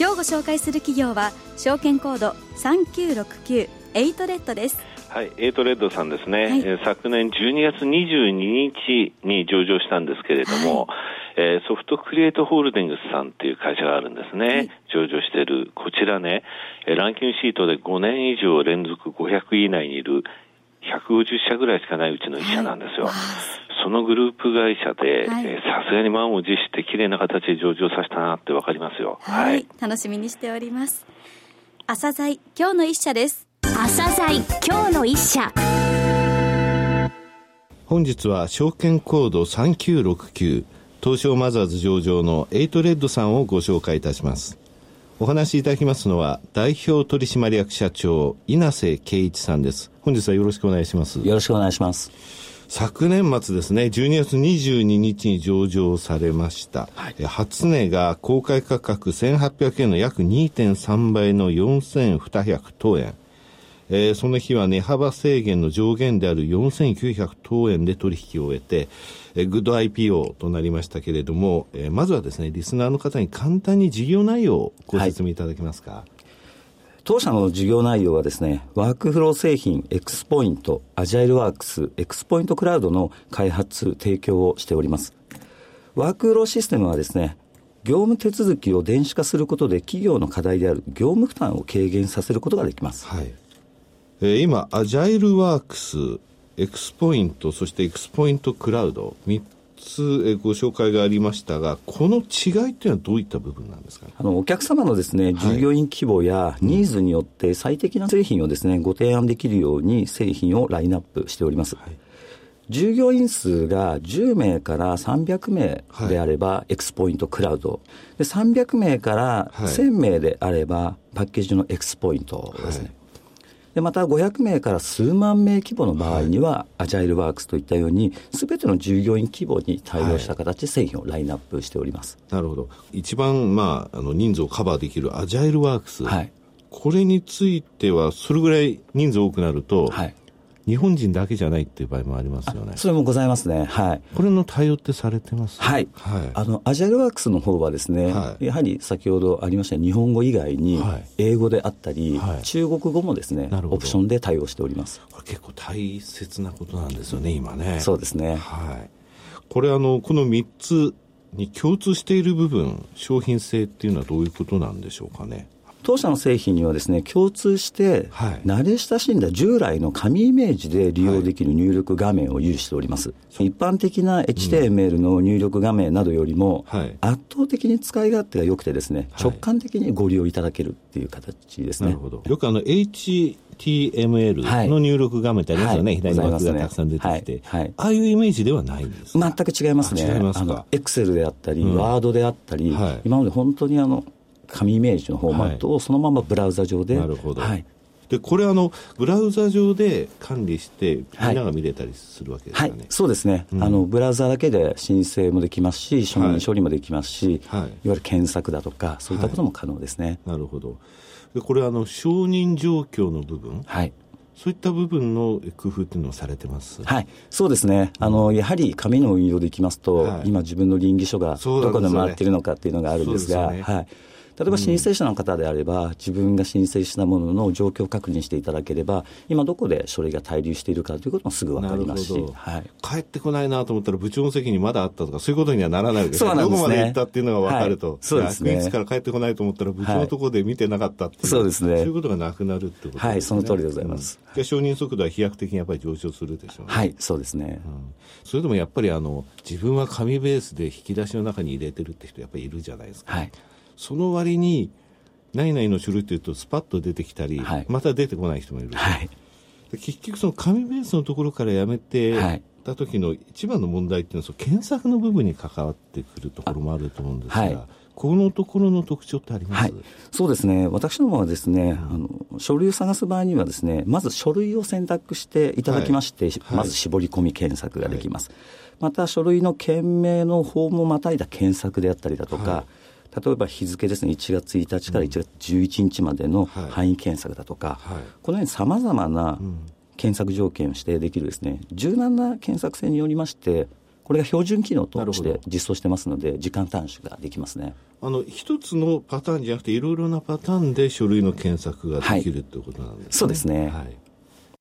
今日ご紹介する企業は証券コード3969エイトレッドです。はい、エイトレッドさんですね、はい、えー、昨年12月22日に上場したんですけれども、はい、えー、ソフトクリエイトホールディングスさんという会社があるんですね、はい、上場しているこちらね、えー、ランキングシートで5年以上連続500位以内にいる150社ぐらいしかないうちの1社なんですよ。はい、そのグループ会社で、さすがに満を持して綺麗な形で上場させたなってわかりますよ。はい。楽しみにしております。挑戦今日の一社です。挑戦今日の一社。本日は証券コード3969東証マザーズ上場のエイトレッドさんをご紹介いたします。お話しいただきますのは、代表取締役社長、稲瀬圭一さんです。本日はよろしくお願いします。よろしくお願いします。昨年末ですね、12月22日に上場されました。はい、初値が公開価格1800円の約2.3倍の4200等円。えー、その日は値幅制限の上限である4900等円で取引を終えて、えー、グッド IPO となりましたけれども、えー、まずはですね、リスナーの方に簡単に事業内容をご説明いただけますか？はい当社の事業内容はですね、ワークフロー製品、 X-point、AgileWorks、X-point Cloud の開発、提供をしております。ワークフローシステムはですね、業務手続きを電子化することで企業の課題である業務負担を軽減させることができます。はい。えー、今、 AgileWorks、X-point、そして X-point Cloud、3つ、えご紹介がありましたが、この違いっていうのはどういった部分なんですか、ね、あのお客様のですね、従業員規模やニーズによって最適な製品をですね、ご提案できるように製品をラインナップしております。はい。従業員数が10名から300名であれば、 X-point Cloud。で、300名から1000名であれば、パッケージの X-point ですね。でまた500名から数万名規模の場合には、はい、アジャイルワークスといったように、すべての従業員規模に対応した形で製品をラインナップしております、はい、なるほど、一番、まあ、あの人数をカバーできるアジャイルワークス、はい、これについては、それぐらい人数多くなると、はい、日本人だけじゃないっていう場合もありますよね。それもございますね。はい。これの対応ってされてます？はい。はい。あの、アジャイルワークスの方はですね、はい、やはり先ほどありました日本語以外に、英語であったり、はい、中国語もですね、オプションで対応しております。これ結構大切なことなんですよね、今ね。そうですね。はい。これあの、この3つに共通している部分、商品性っていうのはどういうことなんでしょうかね？当社の製品にはですね、共通して、慣れ親しんだ従来の紙イメージで利用できる入力画面を有しております。はい、一般的な HTML の入力画面などよりも、圧倒的に使い勝手が良くてですね、直感的にご利用いただけるっていう形ですね。なるほど。よくあの HTML の入力画面ってありますよね、はい、左の枠がたくさん出てきて、はい。はい、ああいうイメージではないんです全く違いますね。エクセルであったり、ワードであったり、今まで本当にあの、紙イメージのフォーマットをそのままブラウザ上で、なるほど、はい、でこれあの、ブラウザ上で管理して、みんなが見れたりするわけですかね、はい、そうですね、うん、あの、ブラウザだけで申請もできますし、承認処理もできますし、はい、いわゆる検索だとか、そういったことも可能ですね。なるほど。でこれあの、承認状況の部分、はい、そういった部分の工夫っていうのはされてます？はい、そうですね、あのやはり紙の運用でいきますと、はい、今、自分の倫理書がどこで回っているのかっていうのがあるんですが、すね、はい、例えば申請者の方であれば、自分が申請したものの状況確認していただければ、今どこで書類が滞留しているかということもすぐ分かりますし、はい、帰ってこないなと思ったら、部長の席にまだあったとか、そういうことにはならないですね。どこまで行ったっていうのが分かると、はい、そうですね。いつから帰ってこないと思ったら、部長のところで見てなかったっていう、はい、そうですね。そういうことがなくなるってことですね。はい、その通りでございます。うん、承認速度は飛躍的にやっぱり上昇するでしょうね。はい、そうですね。うん、それでもやっぱりあの、自分は紙ベースで引き出しの中に入れてるって人やっぱりいるじゃないですか。はい。その割に、何々の種類というとスパッと出てきたり、はい、また出てこない人もいる、はい、結局その紙ベースのところからやめてた時の一番の問題っていうのはその検索の部分に関わってくるところもあると思うんですが、はい、このところの特徴ってあります、はい、そうですね。私どもはですね、あの、書類を探す場合にはですね、まず書類を選択していただきまして、はい、まず絞り込み検索ができます。はい、また、書類の件名の方もまたいだ検索であったりだとか、例えば日付ですね、1月1日から1月11日までの範囲検索だとか、このようにさまざまな検索条件を指定できるですね、柔軟な検索性によりまして、これが標準機能として実装してますので、時間短縮ができますね。あの一つのパターンじゃなくて、いろいろなパターンで書類の検索ができるということなんですね。そうですね。はい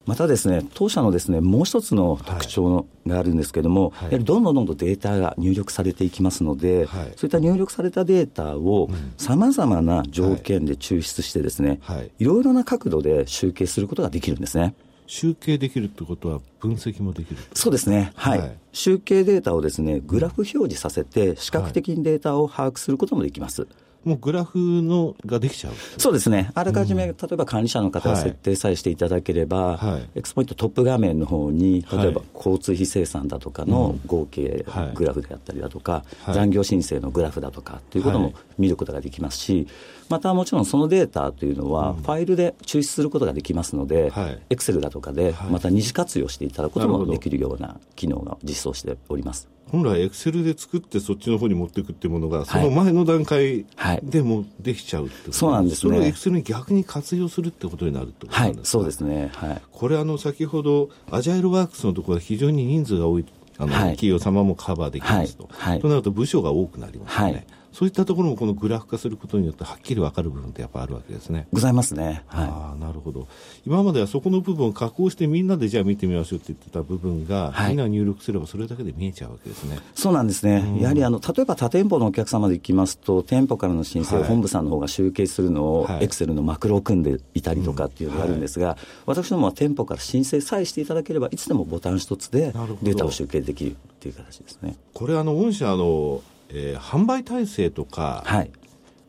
またですね、当社のですね、もう一つの特徴があるんですけれども、はい、やはりどんどんどんどんデータが入力されていきますので、はい、そういった入力されたデータをさまざまな条件で抽出してですね、はい、いろいろな角度で集計することができるんですね。集計できるってことは、分析もできる？そうですね、はい、はい、集計データをですねグラフ表示させて、視覚的にデータを把握することもできます。もうグラフのができちゃう。そうですね、あらかじめ、うん、例えば管理者の方が設定さえしていただければ、はい、エクスポイントトップ画面の方に、例えば交通費生産だとかの合計グラフであったりだとか、はい、残業申請のグラフだとかということも見ることができますし、またもちろんそのデータというのは、ファイルで抽出することができますので、エクセルだとかで、また二次活用していただくこともできるような機能が実装しております。本来、エクセルで作って、そっちの方に持っていくっていうものが、その前の段階でもできちゃうってこと、はい、そうなんですね。それをエクセルに逆に活用するってことになるってことなんですか、はい、そうですね。はい、これ、あの、先ほど、アジャイルワークスのところは非常に人数が多い、あの、はい、企業様もカバーできますと。はい、となると、部署が多くなりますね。そういったところもこのグラフ化することによってはっきり分かる部分ってやっぱあるわけですね。ございますね。はい、ああ、なるほど。今まではそこの部分を加工してみんなでじゃあ見てみましょうって言ってた部分が、はい、みんな入力すればそれだけで見えちゃうわけですね。そうなんですね。うん、やはりあの、例えば他店舗のお客様で行きますと、店舗からの申請を本部さんの方が集計するのを、エクセルのマクロを組んでいたりとかっていうのがあるんですが、うんはい、私どもは店舗から申請さえしていただければ、いつでもボタン一つでデータを集計できるっていう形ですね。これあの、御社のえー、販売体制とか、はい、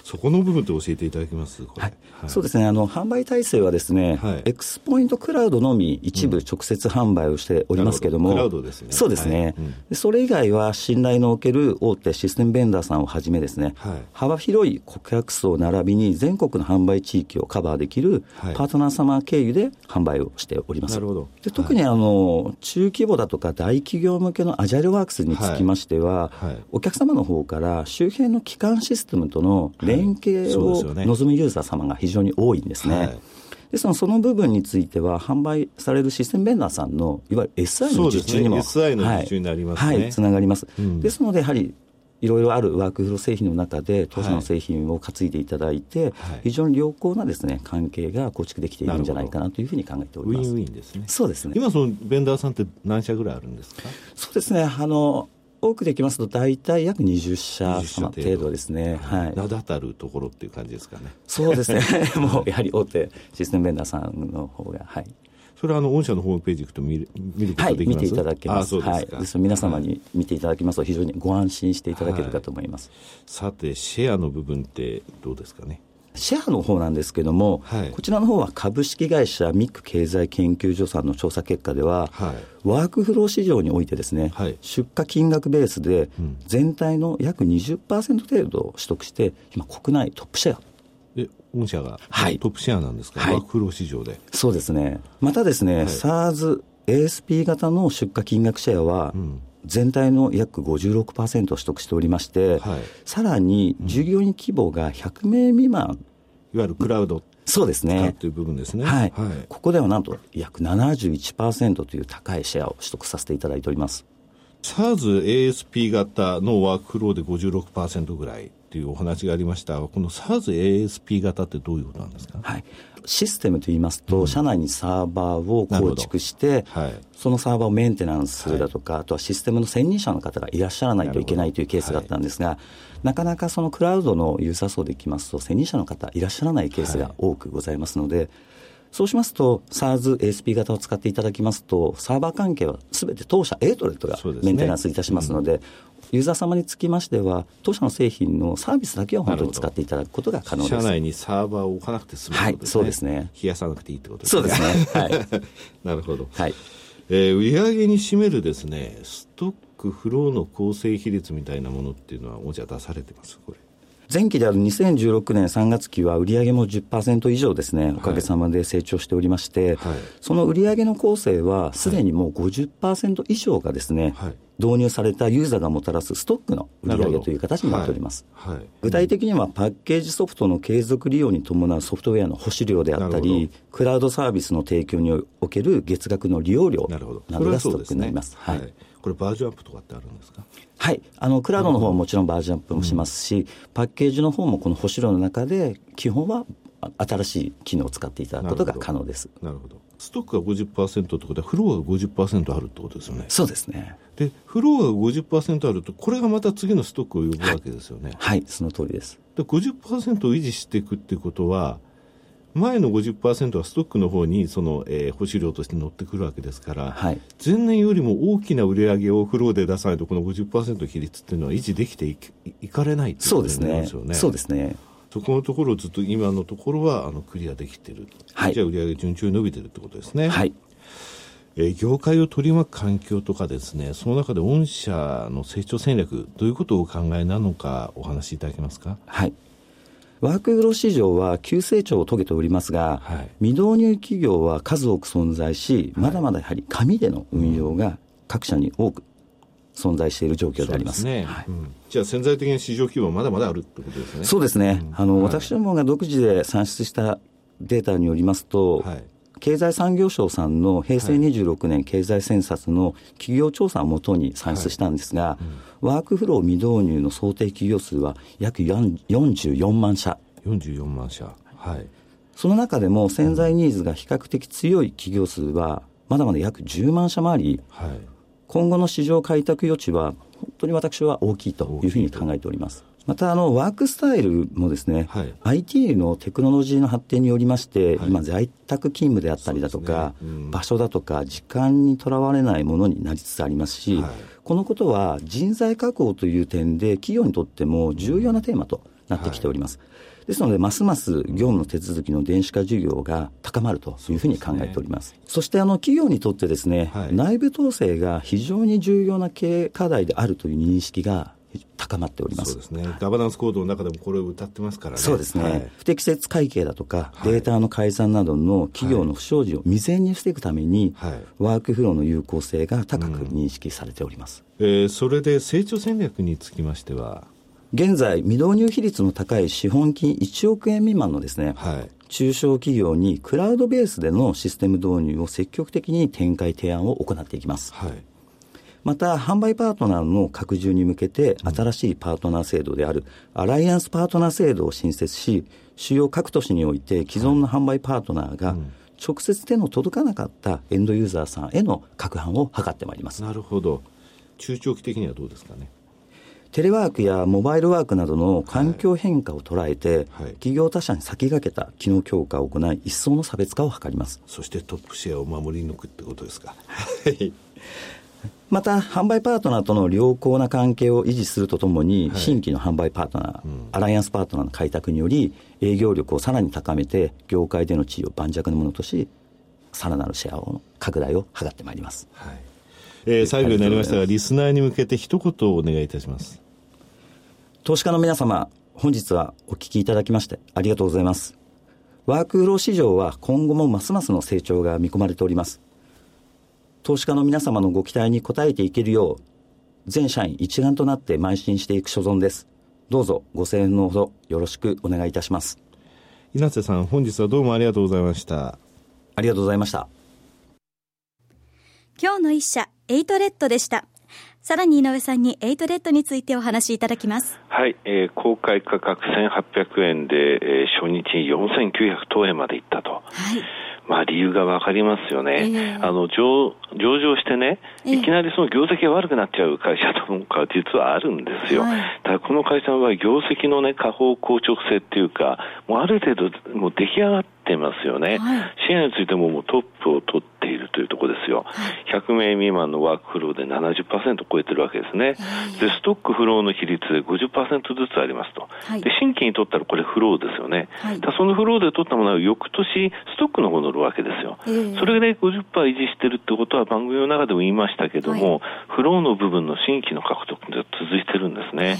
そこの部分って教えていただけます？はい、そうですね。あの、販売体制はですね、はい、 X-point Cloud のみ一部直接販売をしておりますけれども、クラウドですね。そうですね、はい。うん、それ以外は信頼のおける大手システムベンダーさんをはじめですね、はい、幅広い顧客層並びに全国の販売地域をカバーできるパートナー様経由で販売をしております。なるほど。で特にあの、中規模だとか大企業向けのアジャイルワークスにつきましては、お客様の方から周辺の基幹システムとの連携を望むユーザー様が非常に多いんですね。はいですのその部分については、販売されるシステムベンダーさんのいわゆる SI の受注にも、ね、SI の受注になりますね、はい、つながります。うん、ですので、やはりいろいろあるワークフロー製品の中で、当社の製品を担いでいただいて、はい、非常に良好なですね関係が構築できているんじゃないかなというふうに考えております。ウィンウィンですね。そうですね。今そのベンダーさんって何社ぐらいあるんですか？そうですね。あの多くできますと、大体約20社様程度ですね。はい。名だたるところっていう感じですかね。そうですね。もう、やはり大手システムベンダーさんの方が、はい。それはあの御社のホームページ行くと見る見ることできます、はい、見ていただけます。はい、です皆様に見ていただきますと非常にご安心していただけるかと思います。はい、さてシェアの部分ってどうですかね？シェアの方なんですけども、はい、こちらの方は株式会社ミック経済研究所さんの調査結果では、はい、ワークフロー市場においてですね、はい、出荷金額ベースで全体の約20%程度を取得して、今国内トップシェア。え、御社が、はい、トップシェアなんですか、ワークフロー市場で。そうですね。またですね、はい、SARS、ASP 型の出荷金額シェアは、うん。全体の約56%を取得しておりまして、はい、さらに従業員規模が100名未満、いわゆるクラウドそうですね。という部分ですね。はい。はい、ここではなんと約71%という高いシェアを取得させていただいております。SARS ASP 型のワークフローで56%ぐらいというお話がありました。この SARS ASP 型ってどういうことなんですか、はい、システムといいますと、うん、社内にサーバーを構築して、はい、そのサーバーをメンテナンスだとか、はい、あとはシステムの専任者の方がいらっしゃらないといけないというケースがあったんですが、なかなかそのクラウドのユーザー層でいきますと、専任者の方いらっしゃらないケースが多くございますので、はい、そうしますと、 SaaS、ASP 型を使っていただきますと、サーバー関係はすべて当社エイトレッドがメンテナンスいたしますので、でねうん、ユーザー様につきましては、当社の製品のサービスだけを本当に使っていただくことが可能です社内にサーバーを置かなくて済む、ね、はい、そうですね。冷やさなくていいってことですね。そうですね。はい。なるほど。はい。えー、売上に占めるですね、ストックフローの構成比率みたいなものっていうのは、おじゃ出されてます、これ。前期である2016年3月期は売上も10%以上ですね、おかげさまで成長しておりまして、はい、その売上の構成はすでにもう50%以上がですね、はい。導入されたユーザーがもたらすストックの売上という形になっております、はい。はい、具体的にはパッケージソフトの継続利用に伴うソフトウェアの保守料であったり、クラウドサービスの提供における月額の利用料などがストックになります。はいこれ、バージョンアップとかってあるんですか？はい、あのクラウドの方はもちろんバージョンアップもしますし、うん、パッケージの方もこの保守量の中で、基本は新しい機能を使っていただくことが可能です。なるほどストックが50%ってことは、フローが50%あるってことですよね。そうですね。で、フローが50%あると、これがまた次のストックを呼ぶわけですよね。はい、はい、その通りです。で、50%を維持していくってことは、前の50%はストックの方にその、えー、保守量として乗ってくるわけですから、はい、前年よりも大きな売り上げをフローで出さないと、この50%比率っていうのは維持できていいかれないそうですね。そうですね。そこのところをずっと今のところはあのクリアできてる、はい、じゃあ売り上げ順調に伸びてるってことですね。はい。えー、業界を取り巻く環境とかですね、その中で御社の成長戦略、どういうことをお考えなのか、お話しいただけますか？はい。ワークグロ市場は急成長を遂げておりますが、はい、未導入企業は数多く存在し、まだまだやはり紙での運用が各社に多く存在している状況であります。ね。はい。うん、じゃあ潜在的な市場規模はまだまだあるってことですね。そうですね。うん、あの、はい、私どもが独自で算出したデータによりますと、はい、経済産業省さんの平成26年経済センサスの企業調査をもとに算出したんですが、はいうん、ワークフロー未導入の想定企業数は約44万社。44万社。はい。その中でも潜在ニーズが比較的強い企業数は、まだまだ約10万社もあり、はい、今後の市場開拓余地は、本当に私は大きいというふうに考えております。またあのワークスタイルもですね、はい、IT のテクノロジーの発展によりまして、はい、今、在宅勤務であったりだとか、ね。うん、場所だとか、時間にとらわれないものになりつつありますし、はい、このことは人材確保という点で、企業にとっても重要なテーマとなってきております。ですので、ますます業務の手続きの電子化事業が高まるというふうに考えております。そ、ね,、そしてあの企業にとってですね、内部統制が非常に重要な経営課題であるという認識が高まっております。そうですね、ガバナンスコードの中でもこれを歌ってますからね。そうですね、はい、不適切会計だとか、データの改ざんなどの企業の不祥事を未然に防ぐために、はい、ワークフローの有効性が高く認識されております、うん、えー、それで成長戦略につきましては？現在、未導入比率の高い資本金1億円未満のですね、はい、中小企業にクラウドベースでのシステム導入を積極的に展開提案を行っていきます。はいまた、販売パートナーの拡充に向けて、新しいパートナー制度である、アライアンスパートナー制度を新設し、主要各都市において、既存の販売パートナーが、直接手の届かなかったエンドユーザーさんへの拡販を図ってまいります。なるほど。中長期的にはどうですかね？テレワークやモバイルワークなどの環境変化を捉えて、はいはい、企業他社に先駆けた機能強化を行い、一層の差別化を図ります。そしてトップシェアを守り抜くってことですか？また、販売パートナーとの良好な関係を維持するとともに、はい、新規の販売パートナー、うん、アライアンスパートナーの開拓により、営業力をさらに高めて、業界での地位を盤石なものとし、さらなるシェアを拡大を図ってまいります。はいえー、最後になりましたが、リスナーに向けて一言お願いいたします。投資家の皆様、本日はお聞きいただきましてありがとうございます。ワークフロー市場は今後もますますの成長が見込まれております。投資家の皆様のご期待に応えていけるよう、全社員一丸となって邁進していく所存です。どうぞご声援のほどよろしくお願いいたします。稲瀬さん、本日はどうもありがとうございました。ありがとうございました。今日の一社、エイトレッドでした。さらに井上さんにエイトレッドについてお話しいただきます。はい、えー、公開価格1800円で、えー、初日4900等円までいったと。はい。まあ理由がわかりますよね。えー、あの上上場してね、いきなりその業績が悪くなっちゃう会社とか実はあるんですよ。はい、ただこの会社は業績のね、下方硬直性っていうか、もうある程度もう出来上がってますよね。はい、シェアについてももうトップを取ってというところですよ。はい、100名未満のワークフローで70%超えてるわけですね。で、ストックフローの比率50%ずつありますと。で、新規に取ったらこれフローですよね。だそのフローで取ったものは翌年ストックの方乗るわけですよ。それで50%維持してるってことは番組の中でも言いましたけども、フローの部分の新規の獲得が続いてるんですね。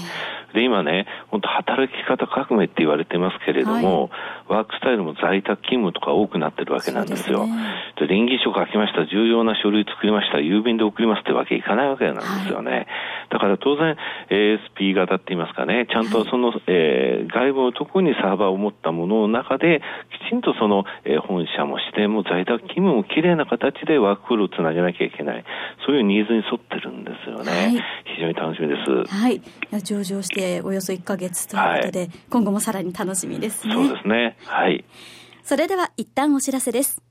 で、今ね、本当働き方革命って言われてますけれども、はい、ワークスタイルも在宅勤務とか多くなってるわけなんですよ。で、ね、臨議書書きました、重要な書類作りました、郵便で送りますってわけいかないわけなんですよね。はい、だから当然、ASP 型って言いますかね、ちゃんとその、はい、えー、外部のところにサーバーを持ったものの中で、きちんとその、えー、本社も支店も在宅勤務もきれいな形でワークフローをつなげなきゃいけない。そういうニーズに沿ってるんですよね。はい、非常に楽しみです。はい。上場しておよそ1か月ということで、はい、今後もさらに楽しみですね。そうですね。はい。それでは一旦お知らせです。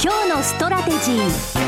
今日のストラテジー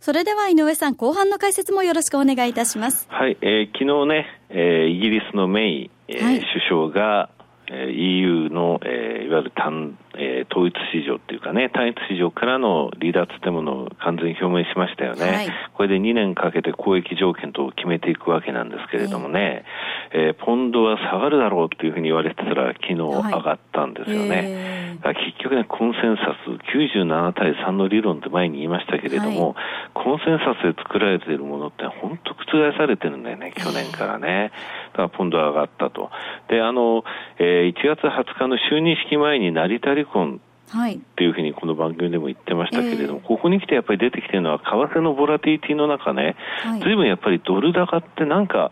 それでは井上さん、後半の解説もよろしくお願いいたします。はい、えー、昨日ね、えー、イギリスのメイ、えー、はい、首相が、えー、EU の、えー、いわゆる単、えー、統一市場っていうかね、単一市場からの離脱ってものを完全に表明しましたよね。はい、これで2年かけて交易条件と決めていくわけなんですけれどもね、えー、ポンドは下がるだろうっていうふうに言われてたら、昨日上がったんですよね。はい、結局ね、コンセンサス97対3の理論って前に言いましたけれども、はい、コンセンサスで作られているものって本当覆されてるんだよね、去年からね。だからポンドは上がったと。で、あの、えー、1月20日の就任式前に成田離婚はい、っていうふうにこの番組でも言ってましたけれども、えー、ここに来てやっぱり出てきてるのは、為替のボラティティの中ね、ずい。ぶんやっぱりドル高ってなんか、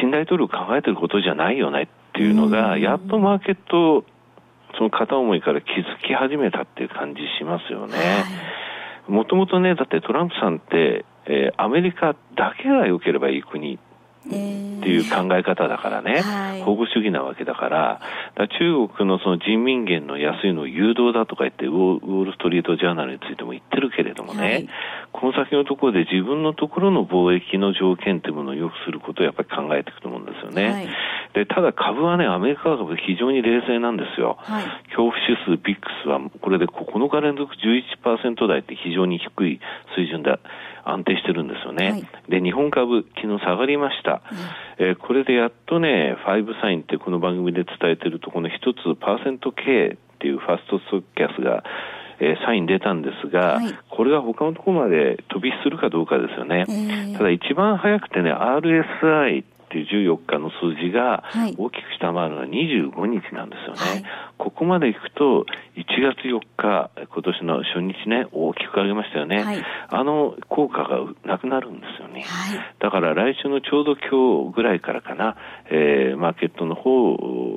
新大統領考えてることじゃないよねっていうのが、やっとマーケット、その片思いから気づき始めたっていう感じしますよね。もともとね、だってトランプさんって、えー、アメリカだけが良ければいい国っていう考え方だからね、はい、保護主義なわけだから、から中国のその人民元の安いのを誘導だとか言ってウォール・ストリート・ジャーナルについても言ってるけれどもね、はい、この先のところで自分のところの貿易の条件というものを良くすることをやっぱり考えていくと思うんですよね。はい、でただ株はね、アメリカ株非常に冷静なんですよ。恐怖指数ビックスはこれで9日連続11%台って非常に低い水準で安定してるんですよね。はい、で、日本株、昨日下がりました。うん、えー、これでやっとね、ファイブサインってこの番組で伝えてるところの一つ、パーセント K っていうファーストストッキャスが、えー、サイン出たんですが、はい、これが他のところまで飛び火するかどうかですよね。えー、ただ一番早くてね、RSI っていう14日の数字が大きく下回るのは25日なんですよね。はい、ここまでいくと、1月4日、今年の初日ね、大きく上げましたよね。はい、あの効果がなくなるんですよね。はい、だから来週のちょうど今日ぐらいからかな、えー、マーケットの方、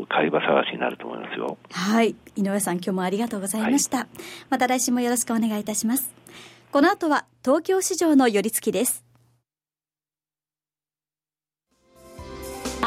買い場探しになると思いますよ。はい。井上さん、今日もありがとうございました。また来週もよろしくお願いいたします。この後は東京市場の寄り付きです。